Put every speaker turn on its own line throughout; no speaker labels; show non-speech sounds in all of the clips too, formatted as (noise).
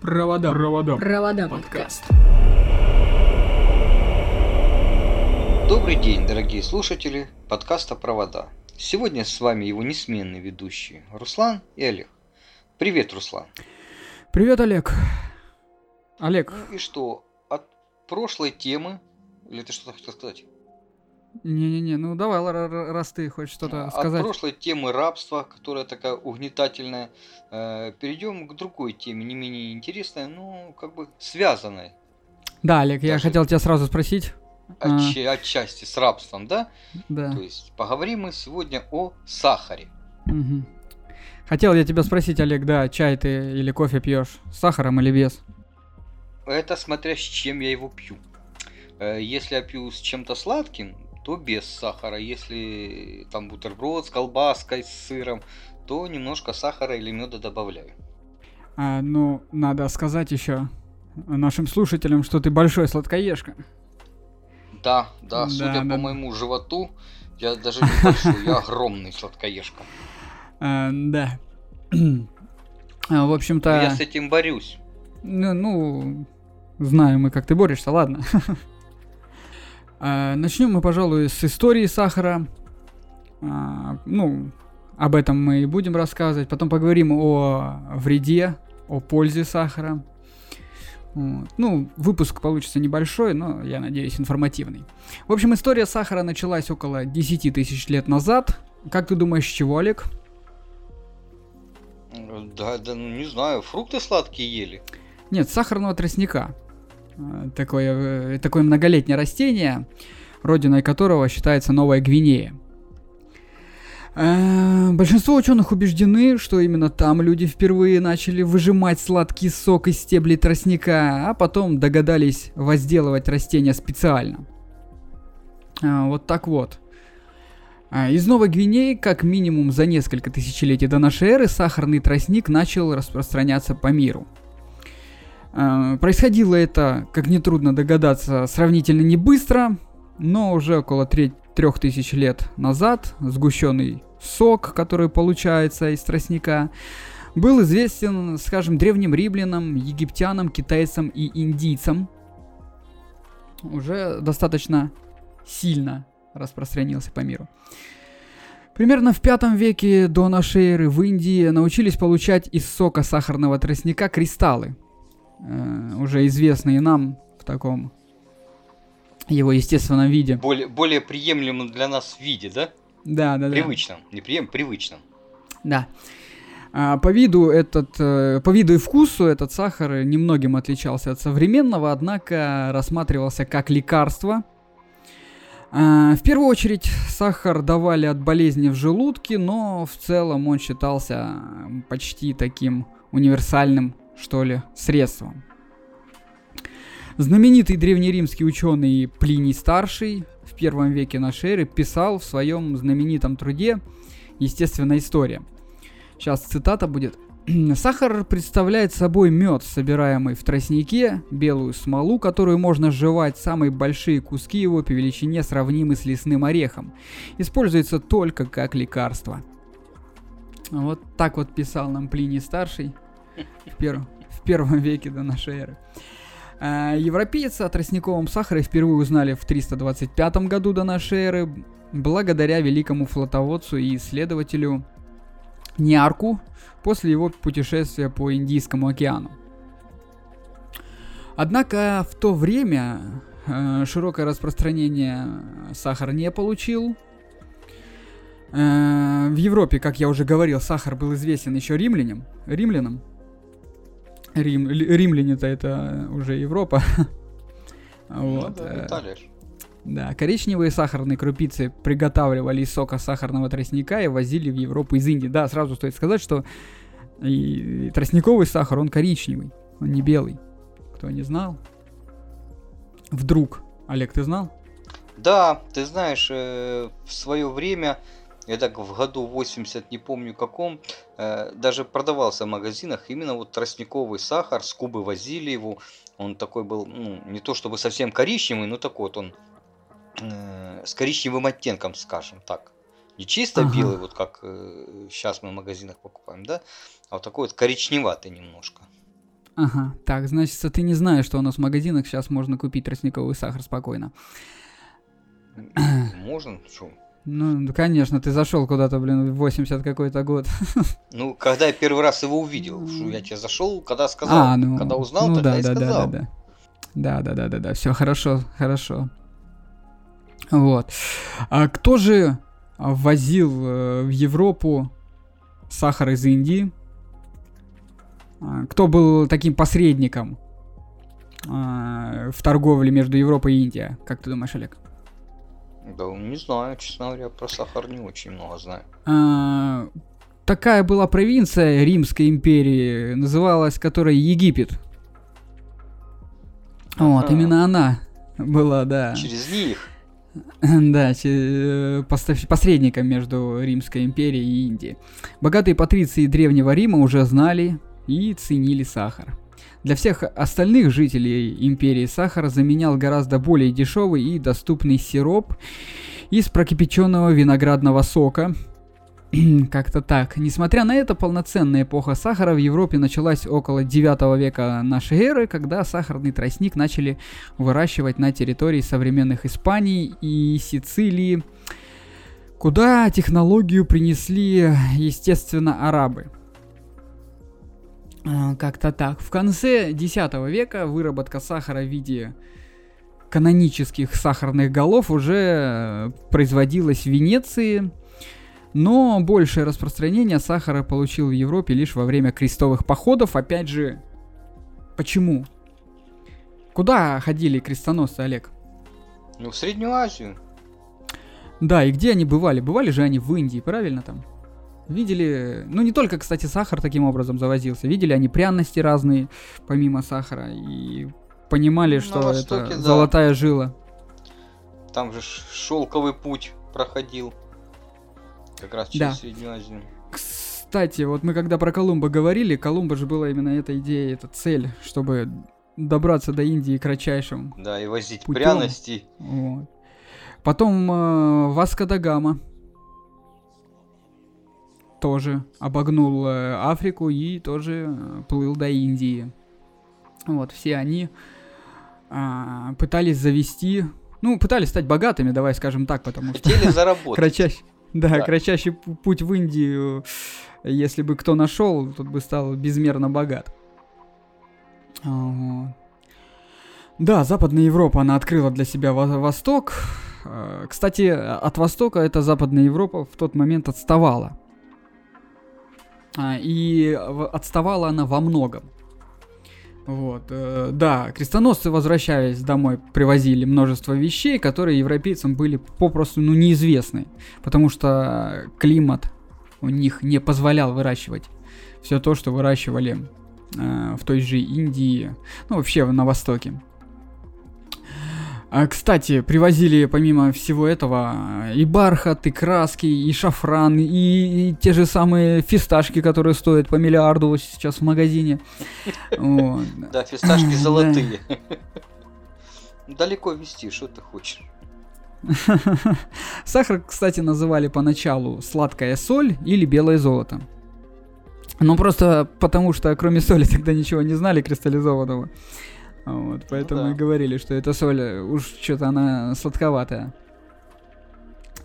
Провода. Провода.
Провода подкаст.
Добрый день, дорогие слушатели подкаста «Провода». Сегодня с вами его несменные ведущие Руслан и Олег. Привет, Руслан.
Привет, Олег. Олег.
Ну и что, от прошлой темы, или ты что-то хотел сказать?
Не-не-не, ну давай, раз ты хочешь что-то
От
сказать.
прошлой темы рабства, которая такая угнетательная, э, перейдем к другой теме, не менее интересной, но как бы связанной.
Да, Олег, я
Даже-
хотел тебя сразу спросить. А,
Отча- отчасти с рабством, да?
да.
То есть поговорим мы сегодня о сахаре.
мгм. Хотел я тебя спросить, Олег, да, чай ты или кофе пьешь с сахаром или без?
Это смотря с чем я его пью. Э, Если я пью с чем-то сладким, то без сахара. Если там бутерброд с колбаской, с сыром, то немножко сахара или меда добавляю.
А, ну, надо сказать еще нашим слушателям, что ты большой сладкоежка.
Да, да, судя
да.
по моему животу, я даже не большой, я огромный сладкоежка. (laughs)
А, да. А, В общем-то,
Я с этим борюсь.
ну, ну, знаем мы, как ты борешься, ладно. (laughs) А, Начнем мы, пожалуй, с истории сахара. А, Ну, об этом мы и будем рассказывать. Потом поговорим о вреде, о пользе сахара. Вот. Ну, выпуск получится небольшой, но, я надеюсь, информативный. В общем, история сахара началась около 10 тысяч лет назад. Как ты думаешь, с чего, Олег?
Э, Да, да, ну не знаю, фрукты сладкие ели.
Нет, сахарного тростника. Э, Такое, э, такое многолетнее растение, родиной которого считается Новая Гвинея. Э, Большинство ученых убеждены, что именно там люди впервые начали выжимать сладкий сок из стеблей тростника, а потом догадались возделывать растения специально. Вот так вот. Из Новой Гвинеи, как минимум за несколько тысячелетий до нашей эры, сахарный тростник начал распространяться по миру. А, Происходило это, как нетрудно догадаться, сравнительно не быстро, но уже около тре- трех тысяч лет назад сгущенный сок, который получается из тростника, был известен, скажем, древним римлянам, египтянам, китайцам и индийцам. Уже достаточно сильно распространился по миру. Примерно в пятом веке до нашей эры в Индии научились получать из сока сахарного тростника кристаллы, э, уже известные нам в таком его естественном виде.
Более, более приемлемом для нас виде, да?
Да, да, да.
Привычном. Не прием, привычном.
Да. А, по виду этот, э, по виду и вкусу этот сахар немногим отличался от современного, однако рассматривался как лекарство. А, в первую очередь сахар давали от болезни в желудке, но в целом он считался почти таким универсальным, что ли, средством. Знаменитый древнеримский ученый Плиний Старший в первом веке нашей эры писал в своем знаменитом труде «Естественная история». Сейчас цитата будет. (clears throat) Сахар представляет собой мед, собираемый в тростнике, белую смолу, которую можно жевать, самые большие куски его по величине сравнимы с лесным орехом. Используется только как лекарство. Вот так вот писал нам Плиний Старший в, пер- в первом веке до нашей эры. А, Европейцы о тростниковом сахаре впервые узнали в 325 году до нашей эры благодаря великому флотоводцу и исследователю Ниарку после его путешествия по Индийскому океану. Однако в то время э, широкое распространение сахар не получил. Э, в Европе, как я уже говорил, сахар был известен еще римлянам. Римлянам. Рим, римляне-то это уже Европа. (laughs) Вот.
Ну да,
э,
Италия
да, коричневые сахарные крупицы приготавливали из сока сахарного тростника и возили в Европу из Индии. Да, сразу стоит сказать, что и, и тростниковый сахар, он коричневый, он не белый. Кто не знал? Вдруг. Олег, ты знал?
Да, ты знаешь, э, в свое время, я так в году 80, не помню каком, э, даже продавался в магазинах именно вот тростниковый сахар, с Кубы возили его, он такой был, ну, не то чтобы совсем коричневый, но такой вот он э, с коричневым оттенком, скажем так. Не чисто
Ага.
белый, вот как сейчас мы в магазинах покупаем, да, а вот такой вот коричневатый немножко.
Ага, так, значит, ты не знаешь, что у нас в магазинах сейчас можно купить тростниковый сахар спокойно.
Можно? Что?
Ну, конечно, ты зашел куда-то, блин, в 80 какой-то год. (laughs)
Ну, когда я первый раз его увидел, что я тебе зашел, когда сказал,
А, ну,
когда узнал,
ну,
тогда
да,
и
да,
сказал.
да, да, да. Да, да, да, да, да. Все хорошо, хорошо. Вот. А кто же возил э, в Европу сахар из Индии? А, Кто был таким посредником а, в торговле между Европой и Индией? Как ты думаешь, Олег?
Да, не знаю, честно говоря, про сахар не очень много знаю.
А, такая была провинция Римской империи, называлась которой Египет. Вот, именно она была, да.
Через них. (laughs)
Да, э, посредником между Римской империей и Индией. Богатые патриции Древнего Рима уже знали и ценили сахар. Для всех остальных жителей империи сахар заменял гораздо более дешевый и доступный сироп из прокипяченного виноградного сока. (clears throat) Как-то так. Несмотря на это, полноценная эпоха сахара в Европе началась около 9 века нашей эры, когда сахарный тростник начали выращивать на территории современных Испании и Сицилии, куда технологию принесли, естественно, арабы. А, Как-то так. В конце X века выработка сахара в виде канонических сахарных голов уже э, производилась в Венеции, но большее распространение сахара получил в Европе лишь во время крестовых походов. Опять же, почему? Куда ходили крестоносцы, Олег?
Ну, в Среднюю Азию.
Да, и где они бывали? Бывали же они в Индии, правильно там? Видели, ну не только, кстати, сахар таким образом завозился, видели они пряности разные, помимо сахара, и понимали,
На
что
Востоке,
это
да.
золотая жила.
Там же шелковый путь проходил. Как раз через
Да.
Среднюю Азию.
Кстати, вот мы когда про Колумба говорили, Колумба же была именно эта идея, эта цель, чтобы добраться до Индии кратчайшим.
Да, и возить
Путём.
пряности.
Вот. Потом э, Васко да Гама тоже обогнул э, Африку и тоже э, плыл до Индии. Вот, все они а, пытались завести, ну, пытались стать богатыми, давай скажем так, потому что
Хотели (laughs) заработать.
кратчайший, да,
Да.
кратчайший пу- путь в Индию, если бы кто нашел, тот бы стал безмерно богат. А, вот. Да, Западная Европа, она открыла для себя во- Восток. Э, Кстати, от Востока эта Западная Европа в тот момент отставала. А, И отставала она во многом. Вот, э, да, крестоносцы, возвращаясь домой, привозили множество вещей, которые европейцам были попросту ну, неизвестны, потому что климат у них не позволял выращивать все то, что выращивали э, в той же Индии, ну вообще на Востоке. А, кстати, привозили помимо всего этого э, и бархат, и краски, и шафран, и, и те же самые фисташки, которые стоят по миллиарду сейчас в магазине. (laughs)
Да, фисташки (laughs) золотые. (laughs) Далеко вести, что ты хочешь?
Сахар, кстати, называли поначалу сладкая соль или белое золото. Ну, просто потому что кроме соли тогда ничего не знали кристаллизованного. Вот, поэтому
да.
и говорили, что эта соль, э, уж что-то она сладковатая.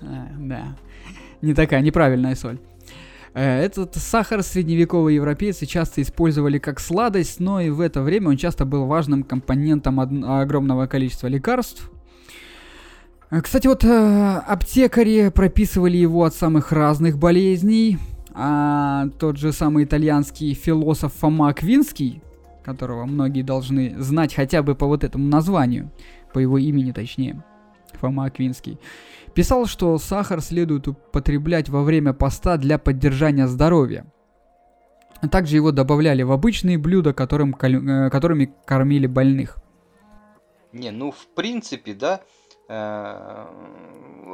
А, да. Не такая, неправильная соль. Э, Этот сахар средневековые европейцы часто использовали как сладость, но и в это время он часто был важным компонентом огромного количества лекарств. Э, Кстати, вот аптекари прописывали его от самых разных болезней, а тот же самый итальянский философ Фома Аквинский, которого многие должны знать хотя бы по вот этому названию, по его имени точнее, Фома Аквинский, писал, что сахар следует употреблять во время поста для поддержания здоровья. Также его добавляли в обычные блюда, которым, э, которыми кормили больных.
Не, ну в принципе, да, э,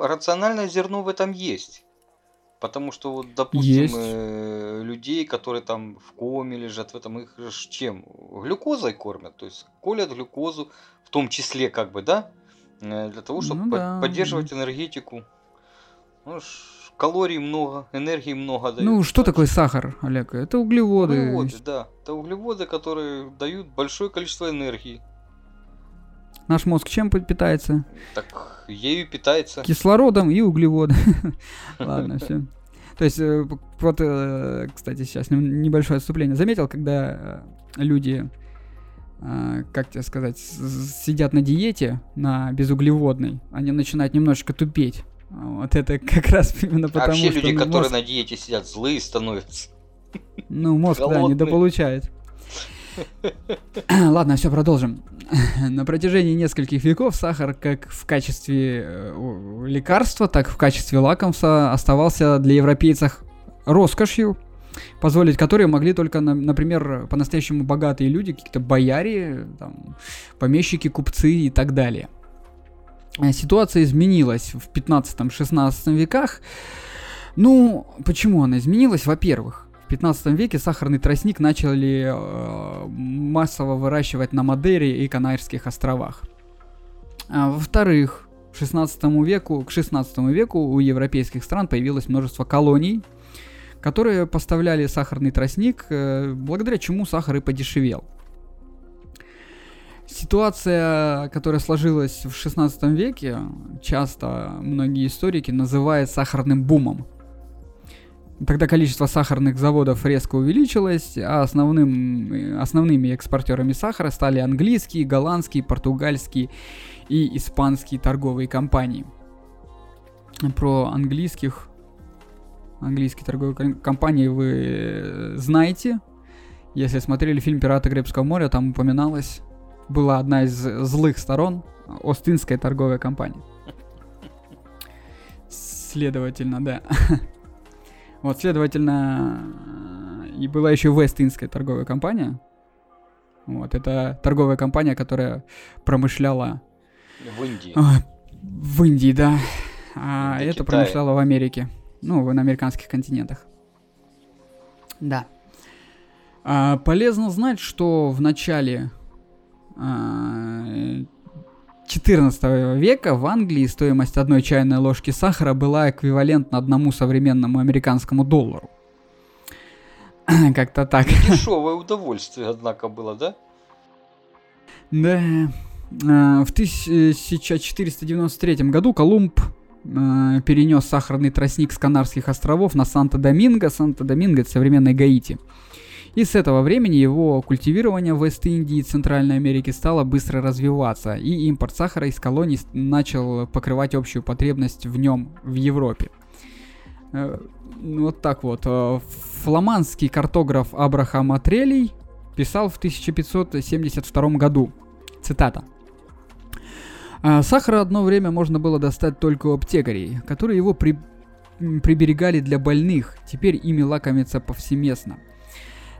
рациональное зерно в этом есть. Потому что вот, допустим,
Есть.
э, людей, которые там в коме лежат, в этом их чем? Глюкозой кормят, то есть колят глюкозу, в том числе, как бы, да, э, для того, чтобы
Ну да,
поддерживать энергетику. Ну, калорий много, энергии много дают.
Ну, что такое сахар, Олег? Это углеводы.
Углеводы, да. Это углеводы, которые дают большое количество энергии.
Наш мозг чем питается?
Так ею питается.
Кислородом и углеводом. (laughs) Ладно, все. То есть, э, вот, э, кстати, сейчас небольшое отступление. Заметил, когда э, люди, как тебе сказать, сидят на диете, на безуглеводной, они начинают немножечко тупеть. Вот это как раз именно потому,
а вообще
что...
люди, которые мозг... на диете сидят, злые становятся.
Ну, мозг, да, недополучает. (clears throat) Ладно, все, продолжим. (clears throat) На протяжении нескольких веков сахар как в качестве э, лекарства, так и в качестве лакомства оставался для европейцев роскошью, позволить которой могли только, например, по-настоящему богатые люди, какие-то бояре, там, помещики, купцы и так далее. Э, ситуация изменилась в 15-16 веках. Ну, почему она изменилась? Во-первых, 15 веке сахарный тростник начали э, массово выращивать на Мадере и Канарских островах. А, во-вторых, 16 веку, к 16 веку у европейских стран появилось множество колоний, которые поставляли сахарный тростник, э, благодаря чему сахар и подешевел. Ситуация, которая сложилась в 16 веке, часто многие историки называют сахарным бумом. Тогда количество сахарных заводов резко увеличилось, а основным, основными экспортерами сахара стали английские, голландские, португальские и испанские торговые компании. Про английских английские торговые компании вы знаете. Если смотрели фильм «Пираты Гребского моря», там упоминалась, была одна из злых сторон Остинская торговая компания. Следовательно, да. (laughs) Вот, следовательно, и была еще Вест-Индская торговая компания. Вот, это торговая компания, которая промышляла...
В Индии.
А, в Индии, да. А это Китая. промышляла в Америке. Ну, на американских континентах. Да. А, полезно знать, что в начале а, 14 века в Англии стоимость одной чайной ложки сахара была эквивалентна одному современному американскому доллару. (clears throat) Как-то так. (laughs)
Дешевое удовольствие, однако, было, да?
Да. А, в 1493 году Колумб а, перенес сахарный тростник с Канарских островов на Санто-Доминго. Санто-Доминго это современной Гаити. И с этого времени его культивирование в Вест-Индии и Центральной Америке стало быстро развиваться, и импорт сахара из колоний начал покрывать общую потребность в нем в Европе. Э, вот так вот. Э, фламандский картограф Абрахам Атрелий писал в 1572 году. Цитата. «А сахара одно время можно было достать только у аптекарей, которые его при... приберегали для больных, теперь ими лакомятся повсеместно.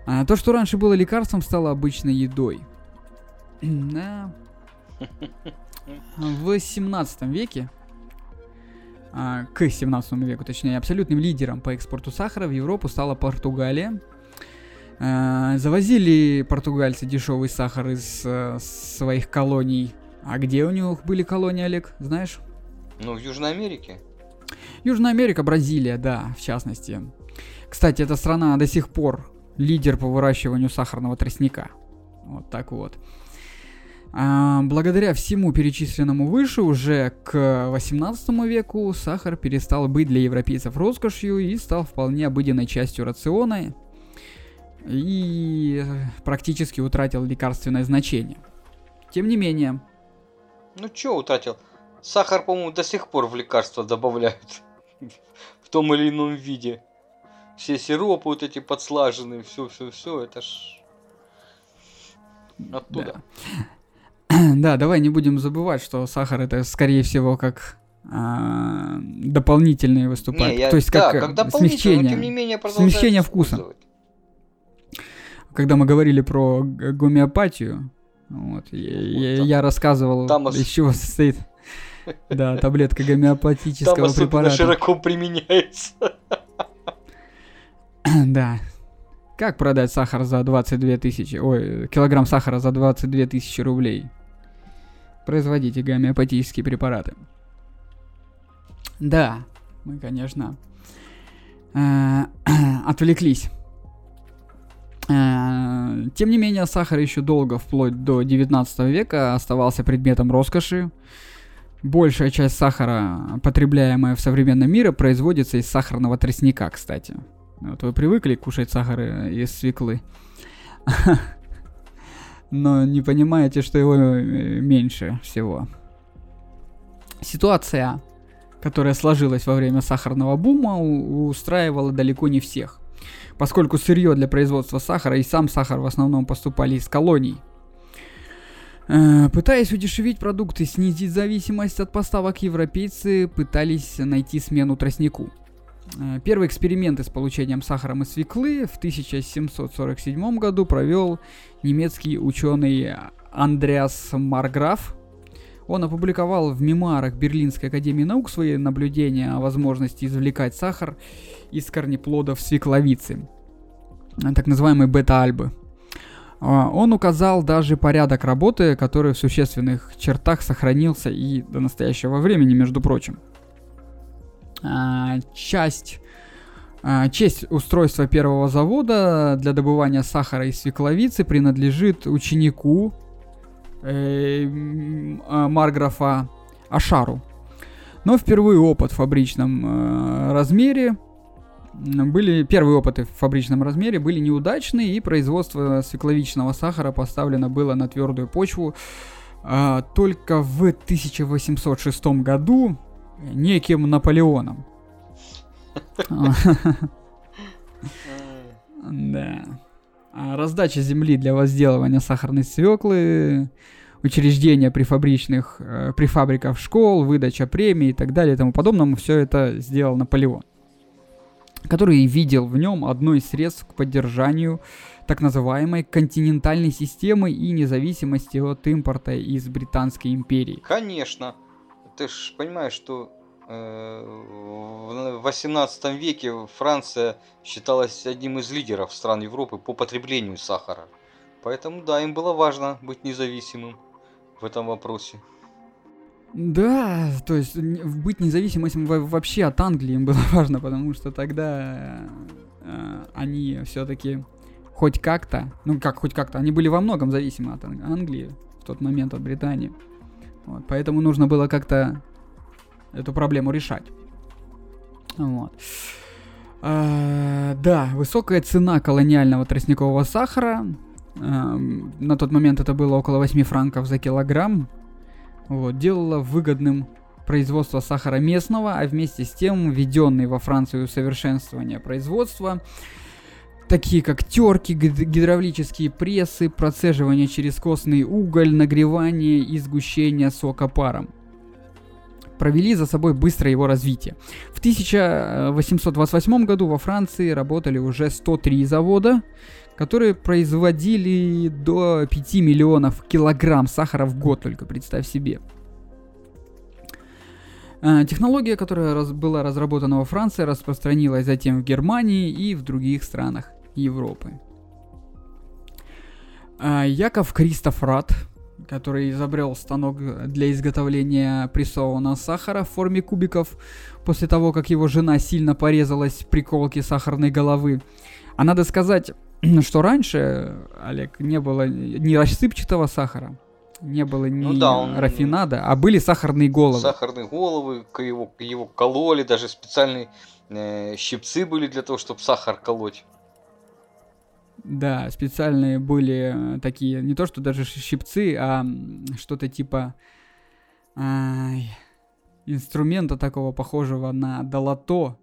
А то, что раньше было лекарством, стало обычной едой. (clears throat) Да. (laughs) В 17 веке, а, к 17 веку, точнее, абсолютным лидером по экспорту сахара в Европу стала Португалия. А, завозили португальцы дешевый сахар из а, своих колоний. А где у них были колонии, Олег, знаешь?
Ну, в Южной Америке.
Южная Америка, Бразилия, да, в частности. Кстати, эта страна до сих пор лидер по выращиванию сахарного тростника. Вот так вот. А, благодаря всему перечисленному выше, уже к 18 веку сахар перестал быть для европейцев роскошью и стал вполне обыденной частью рациона и практически утратил лекарственное значение. Тем не менее...
Ну чё утратил? Сахар, по-моему, до сих пор в лекарства добавляют. (laughs) В том или ином виде все сиропы вот эти подслаженные, все, все, все, это ж оттуда.
Да. (clears throat) да, давай не будем забывать, что сахар это скорее всего как а, дополнительные выступают. Не, я, То есть да, как, как смягчение, но тем не менее смягчение вкуса. Когда мы говорили про гомеопатию, вот, я, там, я рассказывал, там из чего состоит (laughs) да, таблетка гомеопатического там препарата.
широко применяется. (clears throat)
да. Как продать сахар за 22 тысячи? Ой, килограмм сахара за 22 тысячи рублей? Производите гомеопатические препараты. Да, мы, конечно, э, (clears throat) отвлеклись. Э, тем не менее, сахар еще долго, вплоть до 19 века, оставался предметом роскоши. Большая часть сахара, потребляемая в современном мире, производится из сахарного тростника, кстати. Вот вы привыкли кушать сахар из свеклы, (laughs) но не понимаете, что его э, меньше всего. Ситуация, которая сложилась во время сахарного бума, устраивала далеко не всех поскольку сырье для производства сахара и сам сахар в основном поступали из колоний. Э, пытаясь удешевить продукты, снизить зависимость от поставок, европейцы пытались найти смену тростнику. Э, первый эксперименты с получением сахаром из свеклы в 1747 году провел немецкий ученый Андреас Марграф. Он опубликовал в мемуарах Берлинской академии наук свои наблюдения о возможности извлекать сахар из корнеплодов свекловицы, так называемые бета-альбы. А, он указал даже порядок работы, который в существенных чертах сохранился и до настоящего времени, между прочим. А, часть а, Честь устройства первого завода для добывания сахара из свекловицы принадлежит ученику э, Марграфа Ашару. Но впервые опыт в фабричном э, размере были первые опыты в фабричном размере были неудачные, и производство свекловичного сахара поставлено было на твердую почву а, только в 1806 году неким Наполеоном. (laughs) Да. А раздача земли для возделывания сахарной свеклы, учреждения при фабричных, э, при фабриках школ, выдача премий и так далее и тому подобному, все это сделал Наполеон который видел в нем одно из средств к поддержанию так называемой континентальной системы и независимости от импорта из Британской империи.
Конечно. Ты же понимаешь, что э, в 18 веке Франция считалась одним из лидеров стран Европы по потреблению сахара. Поэтому да, им было важно быть независимым в этом вопросе.
Да, то есть быть независимым вообще от Англии им было (laughs) важно, потому что тогда э, они все-таки хоть как-то, ну как хоть как-то, они были во многом зависимы от Англии в тот момент, от Британии. Вот, поэтому нужно было как-то эту проблему решать. Вот. А, да, высокая цена колониального тростникового сахара. А, на тот момент это было около 8 франков за килограмм вот, делала выгодным производство сахара местного, а вместе с тем введенные во Францию усовершенствования производства, такие как терки, гидравлические прессы, процеживание через костный уголь, нагревание и сгущение сока паром провели за собой быстрое его развитие. В 1828 году во Франции работали уже 103 завода, которые производили до 5 миллионов килограмм сахара в год, только представь себе. А, технология, которая была разработана во Франции, распространилась затем в Германии и в других странах Европы. А, Яков Кристоф Рад, который изобрел станок для изготовления прессованного сахара в форме кубиков после того, как его жена сильно порезалась при колке сахарной головы. А надо сказать, (clears throat) что раньше, Олег, не было ни рассыпчатого сахара, не было ни ну, да, он... рафинада, а были сахарные головы.
Сахарные головы, его, его кололи, даже специальные э, щипцы были для того, чтобы сахар колоть.
Да, специальные были э, такие, не то что даже щипцы, а что-то типа ай, инструмента такого похожего на долото.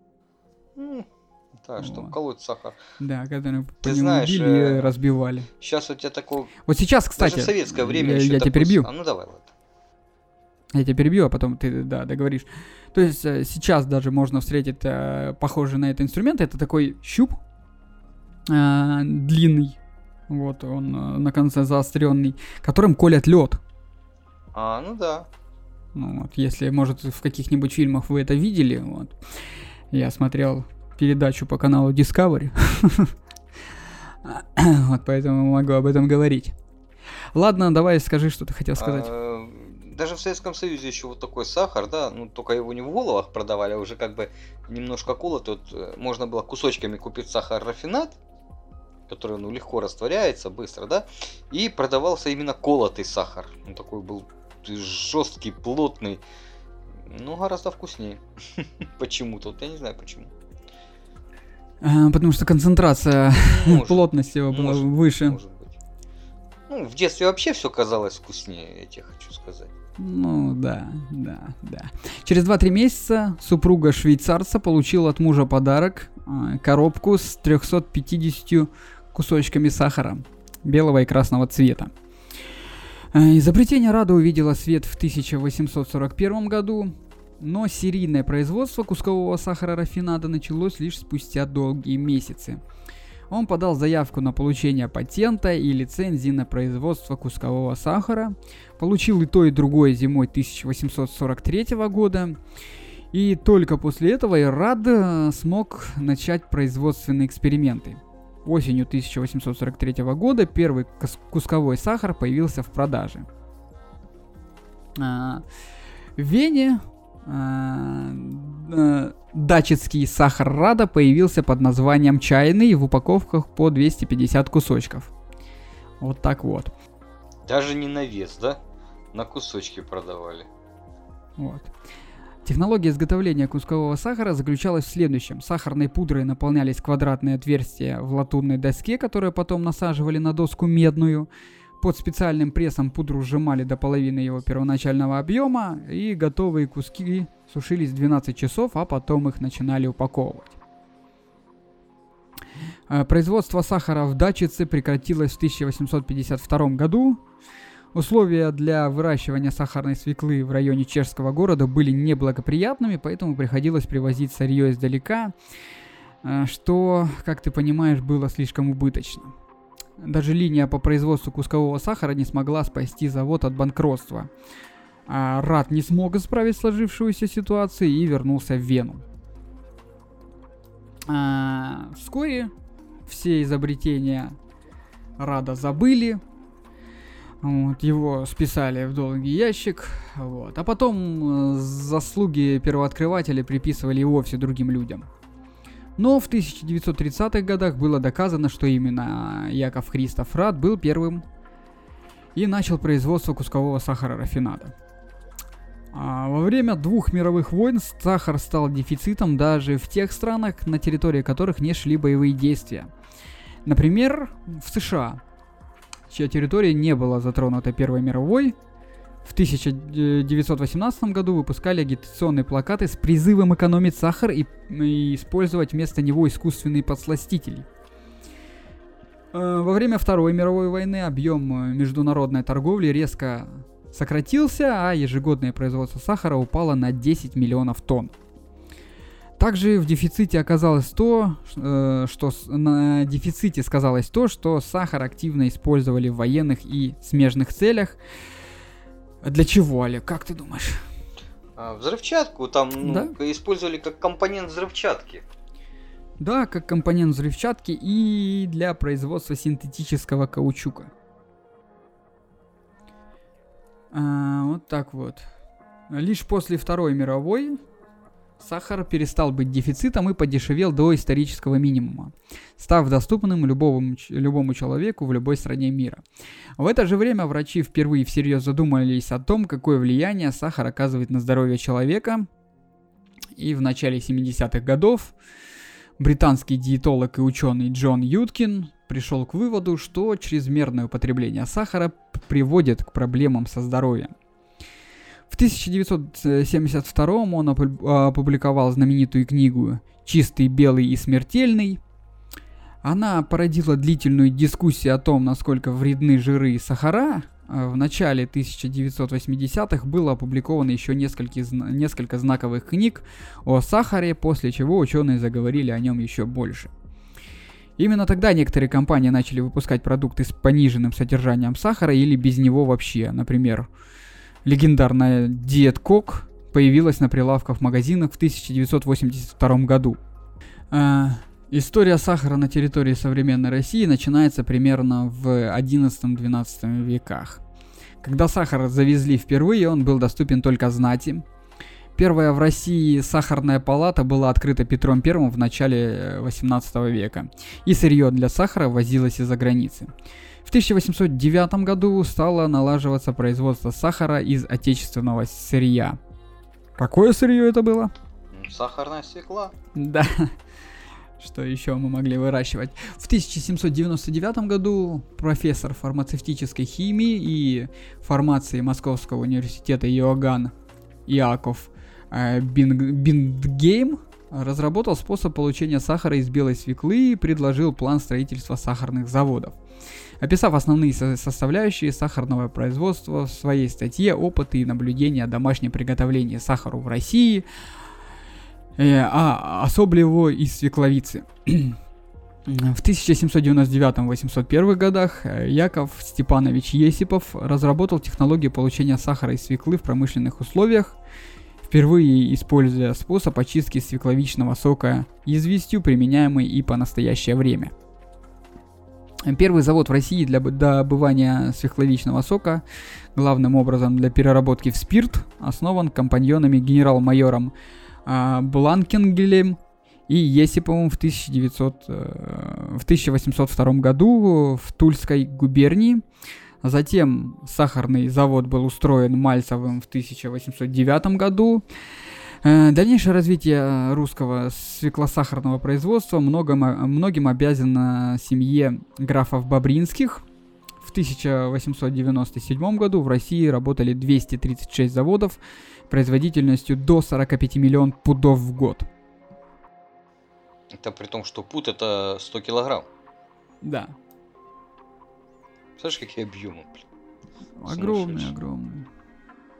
Да, чтобы вот. колоть сахар.
Да, когда Ты знаешь, били э, разбивали.
Сейчас у тебя такое...
Вот сейчас, кстати...
Даже в советское время
я, я тебя перебью.
А ну давай, ладно.
Я тебя перебью, а потом ты, да, договоришь. То есть э, сейчас даже можно встретить э, похожий на это инструмент. Это такой щуп э, длинный. Вот он э, на конце заостренный, которым колят лед.
А, ну да.
Ну, вот, если, может, в каких-нибудь фильмах вы это видели, вот. Я смотрел передачу по каналу Discovery. (coughs) вот поэтому могу об этом говорить. Ладно, давай скажи, что ты хотел сказать. А,
даже в Советском Союзе еще вот такой сахар, да, ну только его не в головах продавали, а уже как бы немножко. Вот э, можно было кусочками купить сахар рафинат, который ну, легко растворяется, быстро, да, и продавался именно колотый сахар. Он такой был жесткий, плотный, ну, гораздо вкуснее. (laughs) Почему-то, вот я не знаю почему.
А, потому что концентрация может, (laughs) плотности его была может, выше. Может быть.
Ну, в детстве вообще все казалось вкуснее, я тебе хочу сказать.
Ну да, да, да. Через 2-3 месяца супруга швейцарца получила от мужа подарок а, коробку с 350 кусочками сахара белого и красного цвета. А, изобретение Рада увидело свет в 1841 году, но серийное производство кускового сахара рафинада началось лишь спустя долгие месяцы. Он подал заявку на получение патента и лицензии на производство кускового сахара, получил и то, и другое зимой 1843 года, и только после этого Ирад э, смог начать производственные эксперименты. Осенью 1843 года первый кусковой сахар появился в продаже. А, в Вене а, э, дачецкий сахар Рада появился под названием чайный в упаковках по 250 кусочков. Вот так вот.
Даже не на вес, да? На кусочки продавали.
Вот. Технология изготовления кускового сахара заключалась в следующем. Сахарной пудрой наполнялись квадратные отверстия в латунной доске, которые потом насаживали на доску медную. Под специальным прессом пудру сжимали до половины его первоначального объема, и готовые куски сушились 12 часов, а потом их начинали упаковывать. Э, производство сахара в Дачице прекратилось в 1852 году. Условия для выращивания сахарной свеклы в районе чешского города были неблагоприятными, поэтому приходилось привозить сырье издалека, э, что, как ты понимаешь, было слишком убыточно. Даже линия по производству кускового сахара не смогла спасти завод от банкротства. А Рад не смог исправить сложившуюся ситуацию и вернулся в Вену. А, вскоре все изобретения Рада забыли, вот, его списали в долгий ящик, вот. А потом э, заслуги первооткрывателя приписывали и вовсе другим людям. Но в 1930-х годах было доказано, что именно Яков Христоф Рад был первым и начал производство кускового сахара рафинада. А во время двух мировых войн сахар стал дефицитом даже в тех странах, на территории которых не шли боевые действия. Например, в США, чья территория не была затронута Первой мировой, в 1918 году выпускали агитационные плакаты с призывом экономить сахар и, и использовать вместо него искусственные подсластители. Э, во время Второй мировой войны объем э, международной торговли резко сократился, а ежегодное производство сахара упало на 10 миллионов тонн. Также в дефиците оказалось то, э, что на дефиците сказалось то, что сахар активно использовали в военных и смежных целях, для чего, Олег, как ты думаешь?
А, взрывчатку там ну, да? использовали как компонент взрывчатки.
Да, как компонент взрывчатки и для производства синтетического каучука. А, вот так вот. Лишь после Второй мировой Сахар перестал быть дефицитом и подешевел до исторического минимума, став доступным любому, любому человеку в любой стране мира. В это же время врачи впервые всерьез задумались о том, какое влияние сахар оказывает на здоровье человека. И в начале 70-х годов британский диетолог и ученый Джон Юткин пришел к выводу, что чрезмерное употребление сахара приводит к проблемам со здоровьем. В 1972 он опубликовал знаменитую книгу «Чистый, белый и смертельный». Она породила длительную дискуссию о том, насколько вредны жиры и сахара. В начале 1980-х было опубликовано еще несколько, несколько знаковых книг о сахаре, после чего ученые заговорили о нем еще больше. Именно тогда некоторые компании начали выпускать продукты с пониженным содержанием сахара или без него вообще. Например, легендарная Диет Кок появилась на прилавках в магазинах в 1982 году. Э, история сахара на территории современной России начинается примерно в 11-12 веках. Когда сахар завезли впервые, он был доступен только знати. Первая в России сахарная палата была открыта Петром I в начале 18 э, века, и сырье для сахара ввозилось из-за границы. В 1809 году стало налаживаться производство сахара из отечественного сырья. Какое сырье это было?
Сахарная свекла.
Да. Что еще мы могли выращивать? В 1799 году профессор фармацевтической химии и фармации Московского университета Иоганн Иаков э, Биндгейм разработал способ получения сахара из белой свеклы и предложил план строительства сахарных заводов. Описав основные составляющие сахарного производства в своей статье «Опыты и наблюдения о домашнем приготовлении сахару в России», э, а особливо из свекловицы. (clears throat) В 1799-801 годах э, Яков Степанович Есипов разработал технологию получения сахара из свеклы в промышленных условиях, впервые используя способ очистки свекловичного сока известью, применяемый и по настоящее время. Первый завод в России для добывания свекловичного сока, главным образом для переработки в спирт, основан компаньонами генерал-майором э, Бланкенгелем и Есиповым в, 1900, э, в 1802 году в Тульской губернии. Затем сахарный завод был устроен Мальцевым в 1809 году. Э, дальнейшее развитие русского свеклосахарного производства многим, многим обязано семье графов Бобринских. В 1897 году в России работали 236 заводов производительностью до 45 миллион пудов в год.
Это при том, что пуд это 100 килограмм.
Да.
Знаешь, какие объемы?
Огромные, огромные.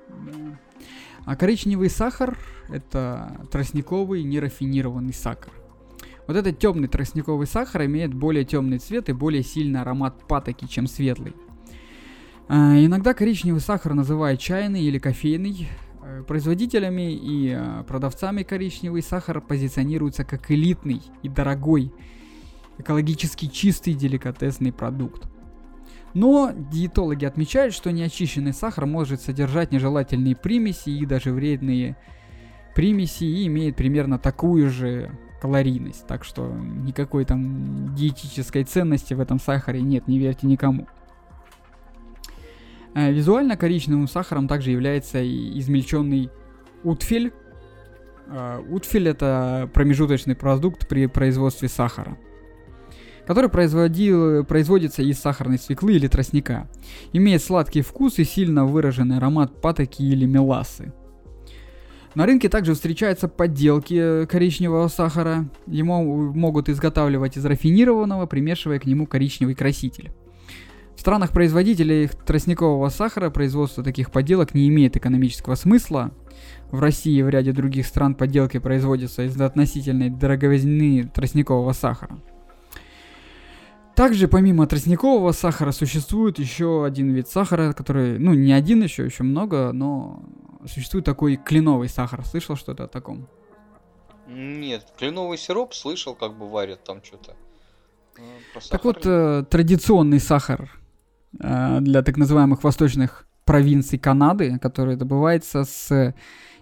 Да. А коричневый сахар это тростниковый нерафинированный сахар. Вот этот темный тростниковый сахар имеет более темный цвет и более сильный аромат патоки, чем светлый. А, иногда коричневый сахар называют чайный или кофейный. Э, производителями и э, продавцами коричневый сахар позиционируется как элитный и дорогой, экологически чистый деликатесный продукт. Но диетологи отмечают, что неочищенный сахар может содержать нежелательные примеси и даже вредные примеси и имеет примерно такую же калорийность. Так что никакой там диетической ценности в этом сахаре нет, не верьте никому. Э, визуально коричневым сахаром также является измельченный утфель. Э, утфель это промежуточный продукт при производстве сахара который производил, производится из сахарной свеклы или тростника. Имеет сладкий вкус и сильно выраженный аромат патоки или мелассы. На рынке также встречаются подделки коричневого сахара. Ему могут изготавливать из рафинированного, примешивая к нему коричневый краситель. В странах производителей тростникового сахара производство таких подделок не имеет экономического смысла. В России и в ряде других стран подделки производятся из относительной дороговизны тростникового сахара. Также помимо тростникового сахара существует еще один вид сахара, который, ну не один еще, еще много, но существует такой кленовый сахар. Слышал что-то о таком?
Нет, кленовый сироп слышал, как бы варят там что-то.
Ну, так вот, э, традиционный сахар э, для так называемых восточных провинций Канады, который добывается с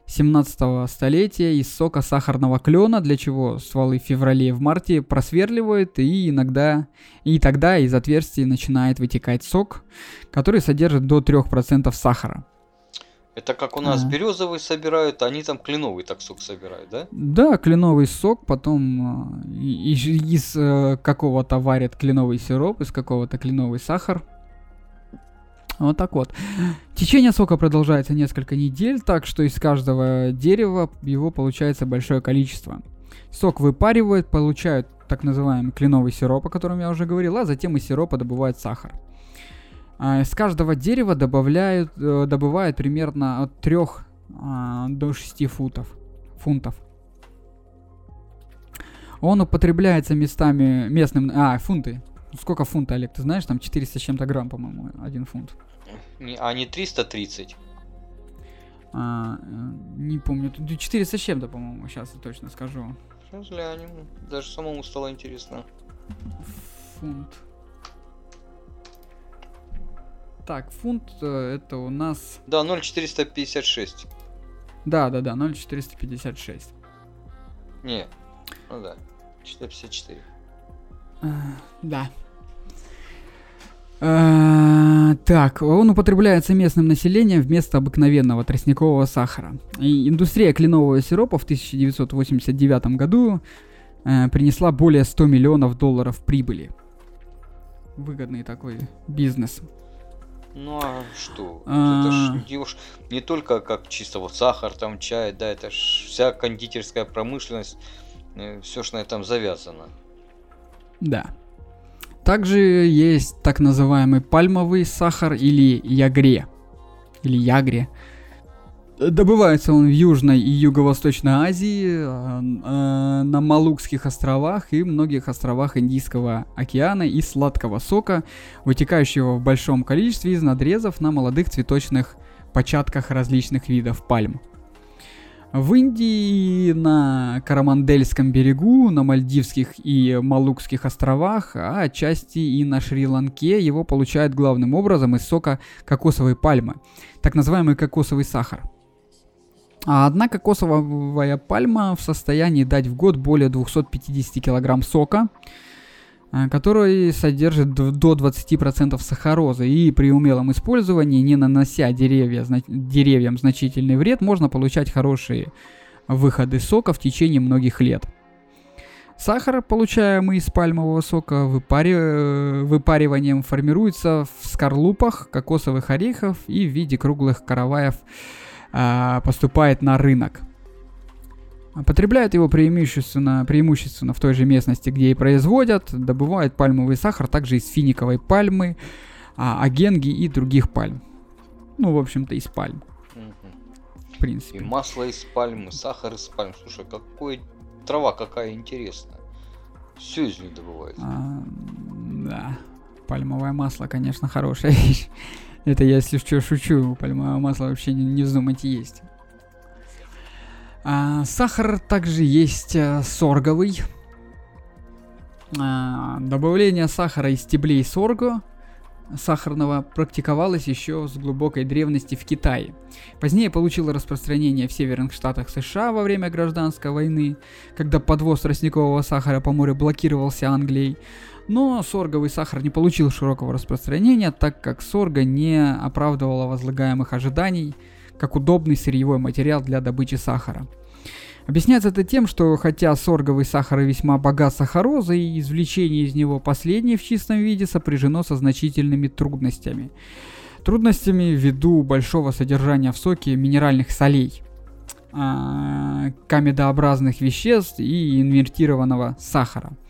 17 столетия из сока сахарного клена, для чего стволы в феврале и в марте просверливают, и иногда, и тогда из отверстий начинает вытекать сок, который содержит до 3% сахара.
Это как у нас а. березовый собирают, а они там кленовый так сок собирают, да?
Да, кленовый сок, потом э, из, из э, какого-то варят кленовый сироп, из какого-то кленовый сахар. Вот так вот. Течение сока продолжается несколько недель, так что из каждого дерева его получается большое количество. Сок выпаривают, получают так называемый кленовый сироп, о котором я уже говорил, а затем из сиропа добывают сахар. А с каждого дерева добавляют, э, добывают примерно от 3 а, до 6 футов, фунтов. Он употребляется местами местным... А, фунты. Сколько фунта, Олег, ты знаешь? Там 400 с чем-то грамм, по-моему, один фунт.
Не, а не 330?
А, э, не помню. 400 с чем-то, по-моему, сейчас я точно скажу.
Сейчас глянем. Даже самому стало интересно.
Фунт. Так, фунт э, это у нас...
Да, 0,456.
Да, да, да, 0,456.
Не, ну да, 454.
А, да. А, так, он употребляется местным населением вместо обыкновенного тростникового сахара. И индустрия кленового сиропа в 1989 году э, принесла более 100 миллионов долларов прибыли. Выгодный такой бизнес.
Ну а что?
А.
Это ж не только как чисто вот сахар, там чай, да, это ж вся кондитерская промышленность, все ж на этом завязано.
Да. Также есть так называемый пальмовый сахар или ягре. Или ягре. Добывается он в Южной и Юго-Восточной Азии, э, на Малукских островах и многих островах Индийского океана из сладкого сока, вытекающего в большом количестве из надрезов на молодых цветочных початках различных видов пальм. В Индии, на Карамандельском берегу, на Мальдивских и Малукских островах, а отчасти и на Шри-Ланке. Его получают главным образом из сока кокосовой пальмы, так называемый кокосовый сахар – а одна кокосовая пальма в состоянии дать в год более 250 кг сока, который содержит до 20% сахарозы. И при умелом использовании, не нанося деревья, деревьям значительный вред, можно получать хорошие выходы сока в течение многих лет. Сахар, получаемый из пальмового сока, выпари... Э, выпариванием формируется в скорлупах кокосовых орехов и в виде круглых караваев а, поступает на рынок. Потребляют его преимущественно, преимущественно в той же местности, где и производят. Добывают пальмовый сахар также из финиковой пальмы, а, агенги и других пальм. Ну, в общем-то, из пальм.
В принципе. И масло из пальмы, сахар из пальм. Слушай, какой трава какая интересная. Все из них добывается. А,
да. Пальмовое масло, конечно, хорошая вещь. (laughs) Это я, если что, шучу. Пальмовое масло вообще не, не вздумайте есть. А, сахар также есть а, сорговый. А, добавление сахара из стеблей сорго сахарного практиковалось еще с глубокой древности в Китае. Позднее получило распространение в северных штатах США во время гражданской войны, когда подвоз тростникового сахара по морю блокировался Англией. Но сорговый сахар не получил широкого распространения, так как сорга не оправдывала возлагаемых ожиданий, как удобный сырьевой материал для добычи сахара. Объясняется это тем, что хотя сорговый сахар весьма богат сахарозой, извлечение из него последней в чистом виде сопряжено со значительными трудностями. Трудностями ввиду большого содержания в соке минеральных солей, а, камедообразных веществ и инвертированного сахара –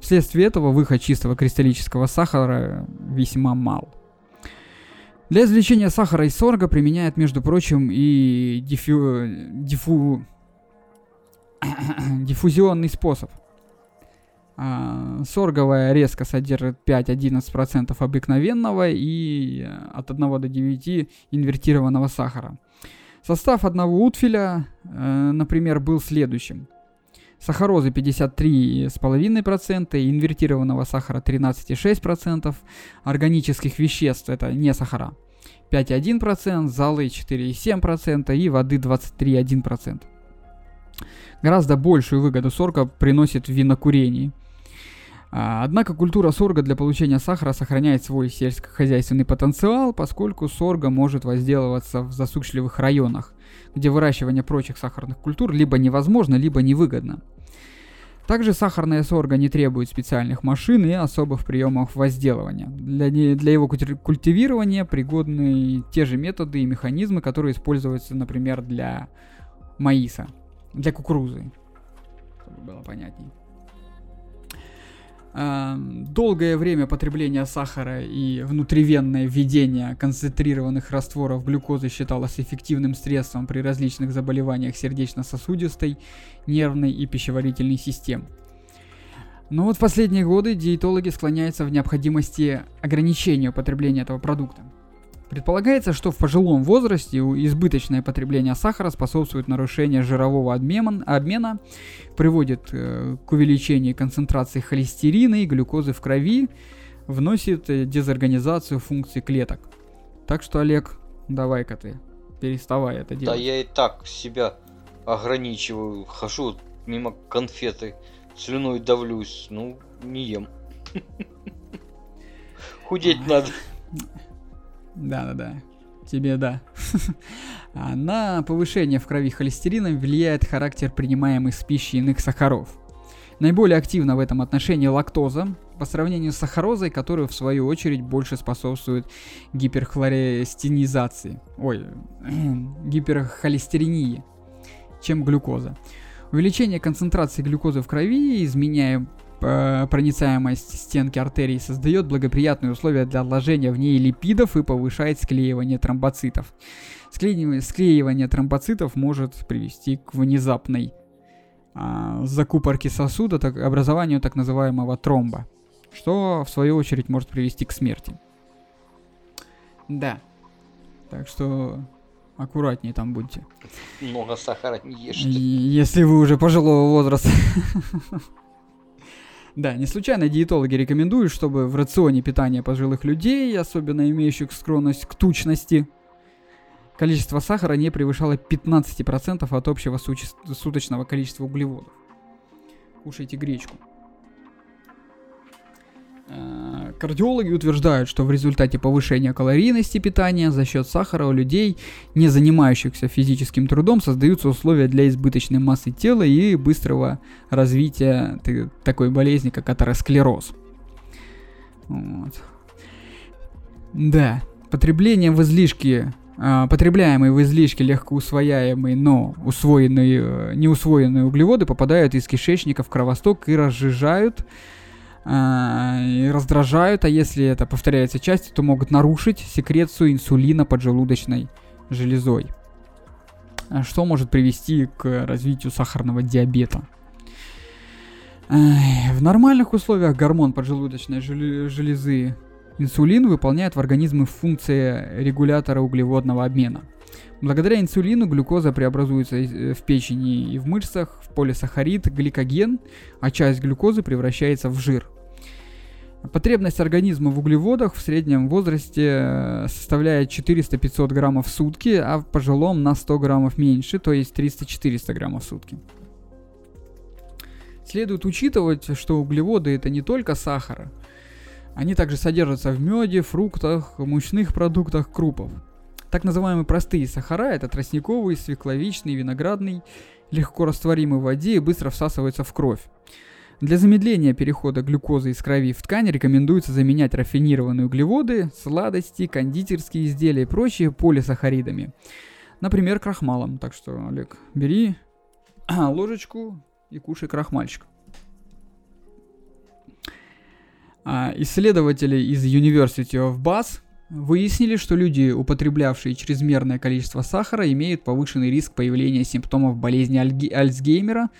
Вследствие этого выход чистого кристаллического сахара весьма мал. Для извлечения сахара из сорга применяют, между прочим, и диффю... диффу... (coughs) диффузионный способ. А, сорговая резко содержит 5-11% обыкновенного и от 1 до 9 инвертированного сахара. Состав одного утфиля, э, например, был следующим сахарозы 53,5%, инвертированного сахара 13,6%, органических веществ, это не сахара, 5,1%, золы 4,7% и воды 23,1%. Гораздо большую выгоду сорга приносит винокурение. А, однако культура сорга для получения сахара сохраняет свой сельскохозяйственный потенциал, поскольку сорга может возделываться в засушливых районах, где выращивание прочих сахарных культур либо невозможно, либо невыгодно. Также сахарная сорга не требует специальных машин и особых приемов возделывания. Для, не, для его культивирования пригодны те же методы и механизмы, которые используются, например, для маиса, для кукурузы, чтобы было понятнее. Эм, долгое время потребления сахара и внутривенное введение концентрированных растворов глюкозы считалось эффективным средством при различных заболеваниях сердечно-сосудистой, нервной и пищеварительной систем. Но вот в последние годы диетологи склоняются в необходимости ограничения употребления этого продукта. Предполагается, что в пожилом возрасте избыточное потребление сахара способствует нарушению жирового обмена, приводит э, к увеличению концентрации холестерина и глюкозы в крови, вносит э, дезорганизацию функций клеток. Так что, Олег, давай-ка ты переставай это делать.
Да я и так себя ограничиваю. Хожу мимо конфеты, слюной давлюсь. Ну, не ем. (laughs) Худеть надо. (laughs)
Да-да-да. Тебе да. (laughs) На повышение в крови холестерина влияет характер принимаемых с пищей иных сахаров. Наиболее активна в этом отношении лактоза, по сравнению с сахарозой, которая в свою очередь больше способствует гиперхлорестинизации, ой, (clears throat) гиперхолестеринии, чем глюкоза. Увеличение концентрации глюкозы в крови, изменяя проницаемость стенки артерий, создает благоприятные условия для отложения в ней липидов и повышает склеивание тромбоцитов. Склеивание, склеивание тромбоцитов может привести к внезапной а, закупорке сосуда, так, образованию так называемого тромба, что в свою очередь может привести к смерти. Да. Так что аккуратнее там будьте.
Много сахара не ешьте.
Если вы уже пожилого возраста. (laughs) Да, не случайно диетологи рекомендуют, чтобы в рационе питания пожилых людей, особенно имеющих склонность к тучности, количество сахара не превышало 15% от общего суточного количества углеводов. Кушайте гречку. Э, кардиологи утверждают, что в результате повышения калорийности питания за счет сахара у людей, не занимающихся физическим трудом, создаются условия для избыточной массы тела и быстрого развития такой болезни, как атеросклероз. Вот. Да, потребление в излишке а, потребляемые в излишке легкоусвояемые, но усвоенные, э, неусвоенные углеводы попадают из кишечника в кровосток и разжижают, и раздражают, а если это повторяется часто, то могут нарушить секрецию инсулина поджелудочной железой, а что может привести к развитию сахарного диабета. В нормальных условиях гормон поджелудочной железы Инсулин выполняет в организме функции регулятора углеводного обмена. Благодаря инсулину глюкоза преобразуется э, в печени и в мышцах в полисахарид, гликоген, а часть глюкозы превращается в жир. Потребность организма в углеводах в среднем возрасте э, составляет 400-500 граммов в сутки, а в пожилом на 100 граммов меньше, то есть 300-400 граммов в сутки. Следует учитывать, что углеводы это не только сахар, они также содержатся в меде, фруктах, мучных продуктах, крупах. Так называемые простые сахара – это тростниковый, свекловичный, виноградный, легко растворимый в воде и быстро всасываются в кровь. Для замедления перехода глюкозы из крови в ткань рекомендуется заменять рафинированные углеводы, сладости, кондитерские изделия и прочие полисахаридами. Например, крахмалом. Так что, Олег, бери (clears throat) ложечку и кушай крахмальчик. А, исследователи из University of Bath выяснили, что люди, употреблявшие чрезмерное количество сахара, имеют повышенный риск появления симптомов болезни Альги- Альцгеймера,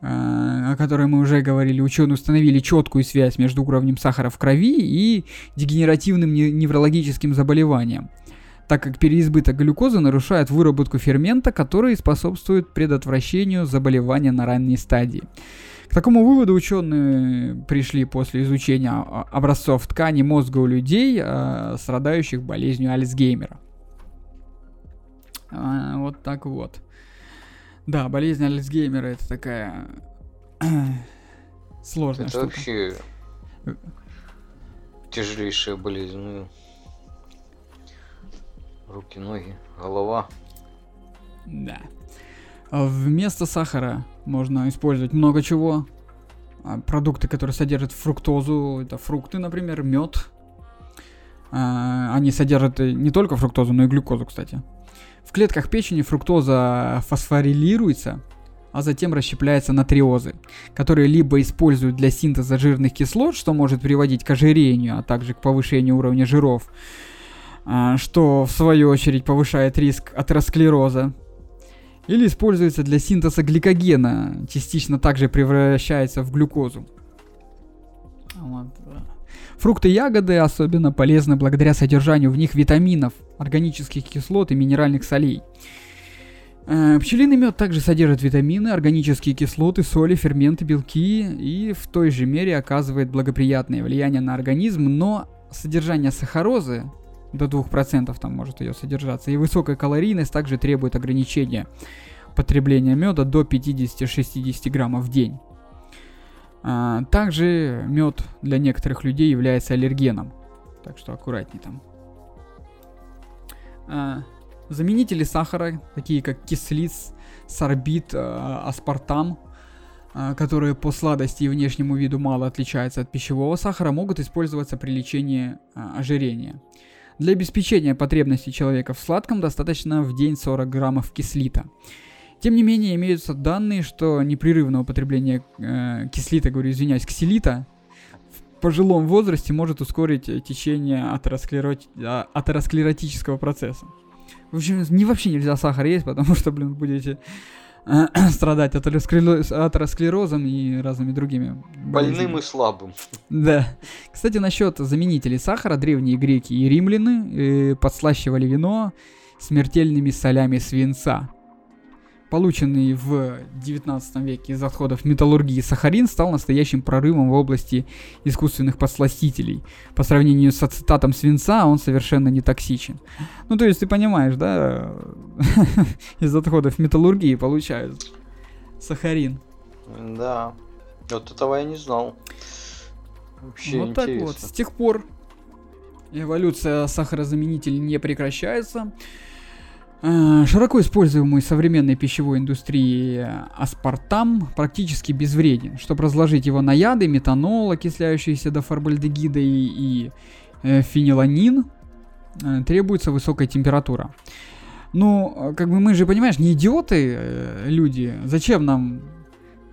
о которой мы уже говорили, ученые установили четкую связь между уровнем сахара в крови и дегенеративным неврологическим заболеванием, так как переизбыток глюкозы нарушает выработку фермента, который способствует предотвращению заболевания на ранней стадии. К такому выводу ученые пришли после изучения образцов ткани мозга у людей, э, страдающих болезнью Альцгеймера. А, вот так вот. Да, болезнь Альцгеймера это такая (clears throat) сложная
это
штука.
вообще тяжелейшая болезнь. Ну, руки, ноги, голова.
Да. Вместо сахара можно использовать много чего. А, продукты, которые содержат фруктозу, это фрукты, например, мед. А, они содержат не только фруктозу, но и глюкозу, кстати. В клетках печени фруктоза фосфорилируется, а затем расщепляется на триозы, которые либо используют для синтеза жирных кислот, что может приводить к ожирению, а также к повышению уровня жиров, а, что в свою очередь повышает риск атеросклероза, или используется для синтеза гликогена, частично также превращается в глюкозу. Вот. Фрукты и ягоды особенно полезны благодаря содержанию в них витаминов, органических кислот и минеральных солей. Э, пчелиный мед также содержит витамины, органические кислоты, соли, ферменты, белки и в той же мере оказывает благоприятное влияние на организм, но содержание сахарозы до 2% там может ее содержаться. И высокая калорийность также требует ограничения потребления меда до 50-60 граммов в день. А, также мед для некоторых людей является аллергеном. Так что аккуратней там. А, заменители сахара, такие как кислиц, сорбит, а, аспартам, которые по сладости и внешнему виду мало отличаются от пищевого сахара, могут использоваться при лечении ожирения. Для обеспечения потребностей человека в сладком достаточно в день 40 граммов кислита. Тем не менее, имеются данные, что непрерывное употребление э, кислита, говорю, извиняюсь, ксилита в пожилом возрасте может ускорить течение атеросклеро... А, атеросклеротического процесса. В общем, не вообще нельзя сахар есть, потому что, блин, будете э, (clears throat) страдать атеросклероз, атеросклерозом и разными другими
Больным и слабым.
Да. Кстати, насчет заменителей сахара, древние греки и римляне э, подслащивали вино смертельными солями свинца. Полученный в 19 веке из отходов металлургии сахарин стал настоящим прорывом в области искусственных подсластителей. По сравнению с ацетатом свинца он совершенно не токсичен. Ну, то есть ты понимаешь, да, (laughs) из отходов металлургии получают сахарин.
Да, вот этого я не знал. Вообще
вот
интересно.
так вот. С тех пор эволюция сахарозаменителей не прекращается. Э, Широко используемый современной пищевой индустрии аспартам практически безвреден. Чтобы разложить его на яды, метанол, окисляющийся до формальдегида и, и э, фениланин, э, требуется высокая температура. Ну, как бы мы же, понимаешь, не идиоты люди. Зачем нам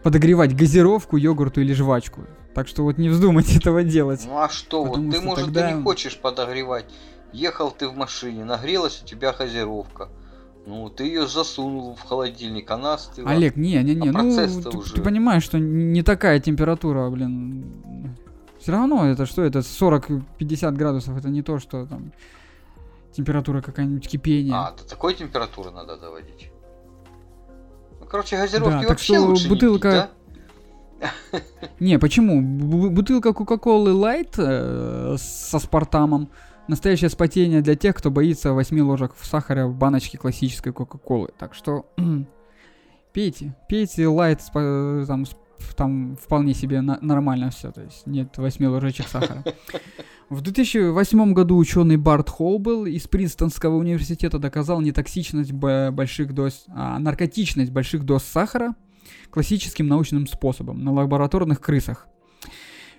подогревать газировку, йогурту или жвачку? Так что вот не вздумайте этого делать.
Ну а что, вот ты,
что
может,
тогда-
ты не хочешь подогревать. Ехал ты в машине, нагрелась у тебя газировка. Ну, ты ее засунул в холодильник, она остыла.
Олег, не, не, не,
А
ну ты,
уже-
ты понимаешь, что не такая температура, блин. Все равно это что, это 40-50 градусов, это не то, что там температура какая-нибудь кипения.
А, до такой температуры надо доводить. Ну, короче, газировки
Да, так
вообще
что
лучше
бутылка-
не пить,
Не, почему? Бу- Бутылка Кока-Колы Лайт э, с аспартамом настоящее спасение для тех, кто боится 8 ложек сахара в баночке классической Кока-Колы. Так что (clears throat) пейте, пейте Лайт, там, там вполне себе на- нормально все, то есть нет 8 ложечек сахара. (laughs) В 2008 году ученый Барт Хоубел из Принстонского университета доказал нетоксичность больших доз, а, наркотичность больших доз сахара классическим научным способом на лабораторных крысах.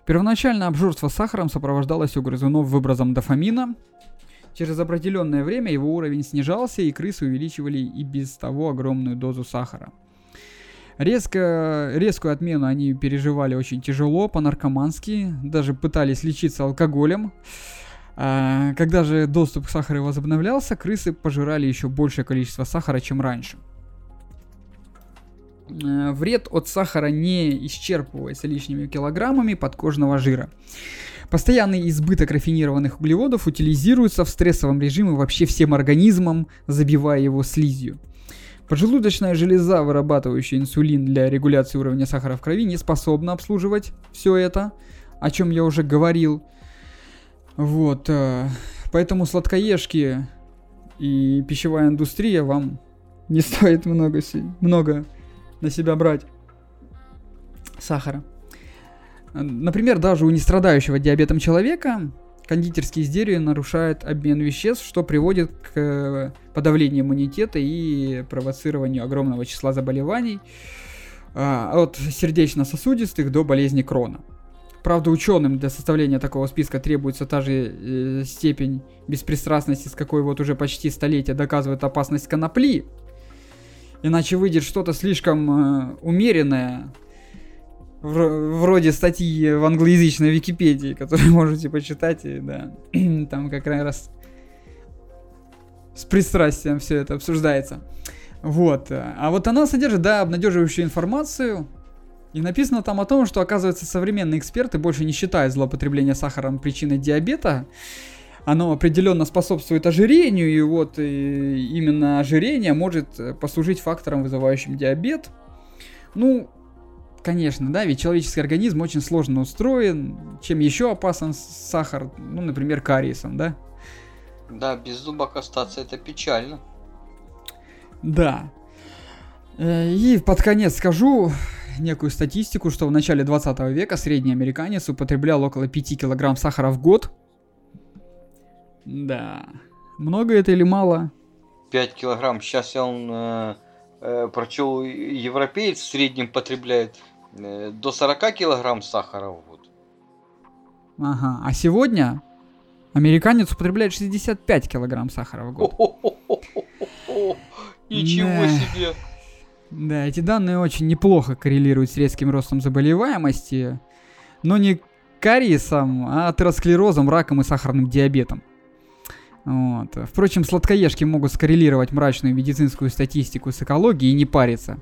Первоначально обжорство сахаром сопровождалось у грызунов выбросом дофамина. Через определенное время его уровень снижался, и крысы увеличивали и без того огромную дозу сахара. Резко, резкую отмену они переживали очень тяжело, по-наркомански, даже пытались лечиться алкоголем. А, Когда же доступ к сахару возобновлялся, крысы пожирали еще большее количество сахара, чем раньше. Э, Вред от сахара не исчерпывается лишними килограммами подкожного жира. Постоянный избыток рафинированных углеводов утилизируется в стрессовом режиме вообще всем организмом, забивая его слизью. Поджелудочная железа, вырабатывающая инсулин для регуляции уровня сахара в крови, не способна обслуживать все это, о чем я уже говорил. Вот, э, поэтому сладкоежки и пищевая индустрия вам не (laughs) стоит много, много на себя брать сахара. Например, даже у нестрадающего диабетом человека кондитерские изделия нарушают обмен веществ, что приводит к э, подавлению иммунитета и провоцированию огромного числа заболеваний а, от сердечно-сосудистых до болезни Крона. Правда, ученым для составления такого списка требуется та же э, степень беспристрастности, с какой вот уже почти столетия доказывает опасность конопли. Иначе выйдет что-то слишком э, умеренное, вро- вроде статьи в англоязычной Википедии, которую (laughs) можете почитать, и да, (clears throat) там как раз с пристрастием все это обсуждается. Вот. А вот она содержит, да, обнадеживающую информацию. И написано там о том, что, оказывается, современные эксперты больше не считают злоупотребление сахаром причиной диабета. Оно определенно способствует ожирению, и вот и именно ожирение может э, послужить фактором, вызывающим диабет. Ну, конечно, да, ведь человеческий организм очень сложно устроен. Чем еще опасен сахар? Ну, например, кариесом, да?
Да, без зубок остаться это печально.
Да. Э, и под конец скажу некую статистику, что в начале 20 века средний американец употреблял около 5 килограмм сахара в год. Да. Много это или мало?
5 килограмм. Сейчас я он э, э, прочел, европеец в среднем потребляет э, до 40 килограмм сахара в год.
Ага. А сегодня американец употребляет 65 килограмм сахара в год. (laughs)
Ничего да. себе!
Да, эти данные очень неплохо коррелируют с резким ростом заболеваемости, но не кариесом, а атеросклерозом, раком и сахарным диабетом. Вот. Впрочем, сладкоежки могут скоррелировать мрачную медицинскую статистику с экологией и не париться.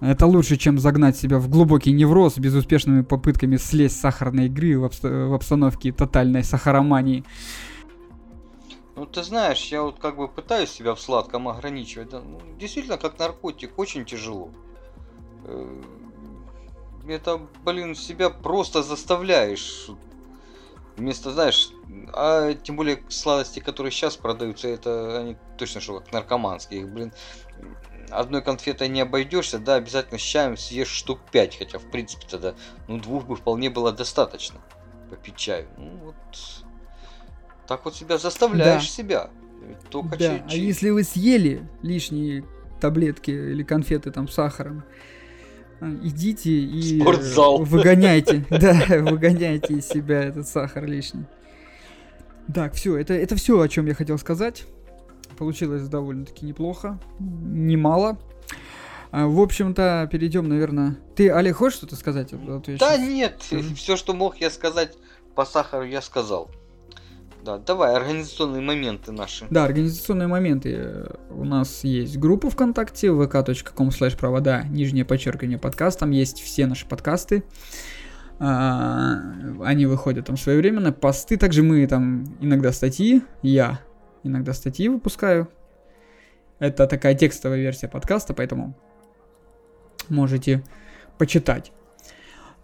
Это лучше, чем загнать себя в глубокий невроз безуспешными попытками слезть с сахарной игры в, обст- в обстановке тотальной сахаромании.
Ну, ты знаешь, я вот как бы пытаюсь себя в сладком ограничивать. Да, ну, действительно, как наркотик, очень тяжело. Э, это, блин, себя просто заставляешь. Вместо, знаешь, а тем более сладости, которые сейчас продаются, это они точно что как наркоманские. Их, блин, одной конфетой не обойдешься, да, обязательно с чаем съешь штук 5, хотя в принципе тогда, ну, двух бы вполне было достаточно попить чаю. Ну, вот так вот себя заставляешь да. себя.
Только да. Чай, чай. А если вы съели лишние таблетки или конфеты там с сахаром, идите и
Спортзал.
выгоняйте, (laughs) да, выгоняйте из себя этот сахар лишний. Так, все, это, это все, о чем я хотел сказать. Получилось довольно-таки неплохо, немало. А, в общем-то, перейдем, наверное. Ты, Олег, хочешь что-то сказать?
Да нет, все, что мог я сказать по сахару, я сказал. Да, давай, организационные моменты наши.
Да, организационные моменты. У нас есть группа ВКонтакте, vk.com slash провода, нижнее подчеркивание подкаст, там есть все наши подкасты. А, они выходят там своевременно. Посты, также мы там иногда статьи, я иногда статьи выпускаю. Это такая текстовая версия подкаста, поэтому можете почитать.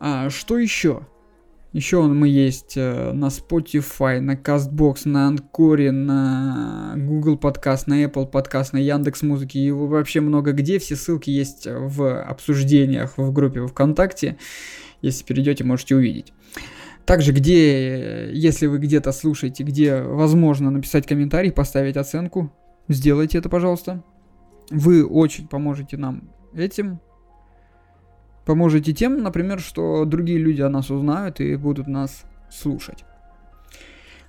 А, что еще? Еще мы есть э, на Spotify, на CastBox, на Анкоре, на Google Подкаст, на Apple Подкаст, на Яндекс Музыки и вообще много где. Все ссылки есть в обсуждениях в группе ВКонтакте. Если перейдете, можете увидеть. Также, где, если вы где-то слушаете, где возможно написать комментарий, поставить оценку, сделайте это, пожалуйста. Вы очень поможете нам этим поможете тем, например, что другие люди о нас узнают и будут нас слушать.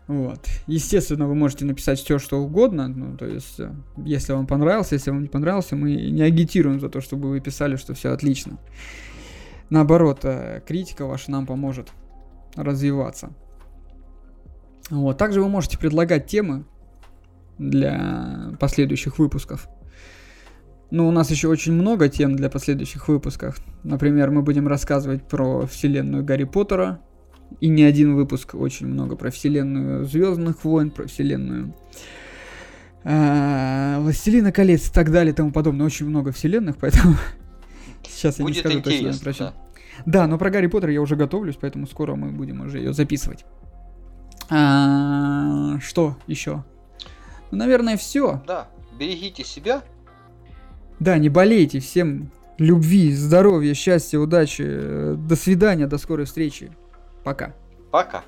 Вот. Естественно, вы можете написать все, что угодно. Ну, то есть, э, если вам понравился, если вам не понравился, мы не агитируем за то, чтобы вы писали, что все отлично. Наоборот, э, критика ваша нам поможет развиваться. Вот. Также вы можете предлагать темы для последующих выпусков. Ну, у нас еще очень много тем для последующих выпусков. Например, мы будем рассказывать про вселенную Гарри Поттера. И не один выпуск, очень много про вселенную Звездных войн, про вселенную э, Властелина колец и так далее и тому подобное. Очень много вселенных, поэтому (laughs) сейчас я не скажу точно про что. Да, но про Гарри Поттер я уже готовлюсь, поэтому скоро мы будем уже ее записывать. А, что еще? Ну, наверное, все.
Да, берегите себя,
да, не болейте. Всем любви, здоровья, счастья, удачи. До свидания, до скорой встречи. Пока.
Пока.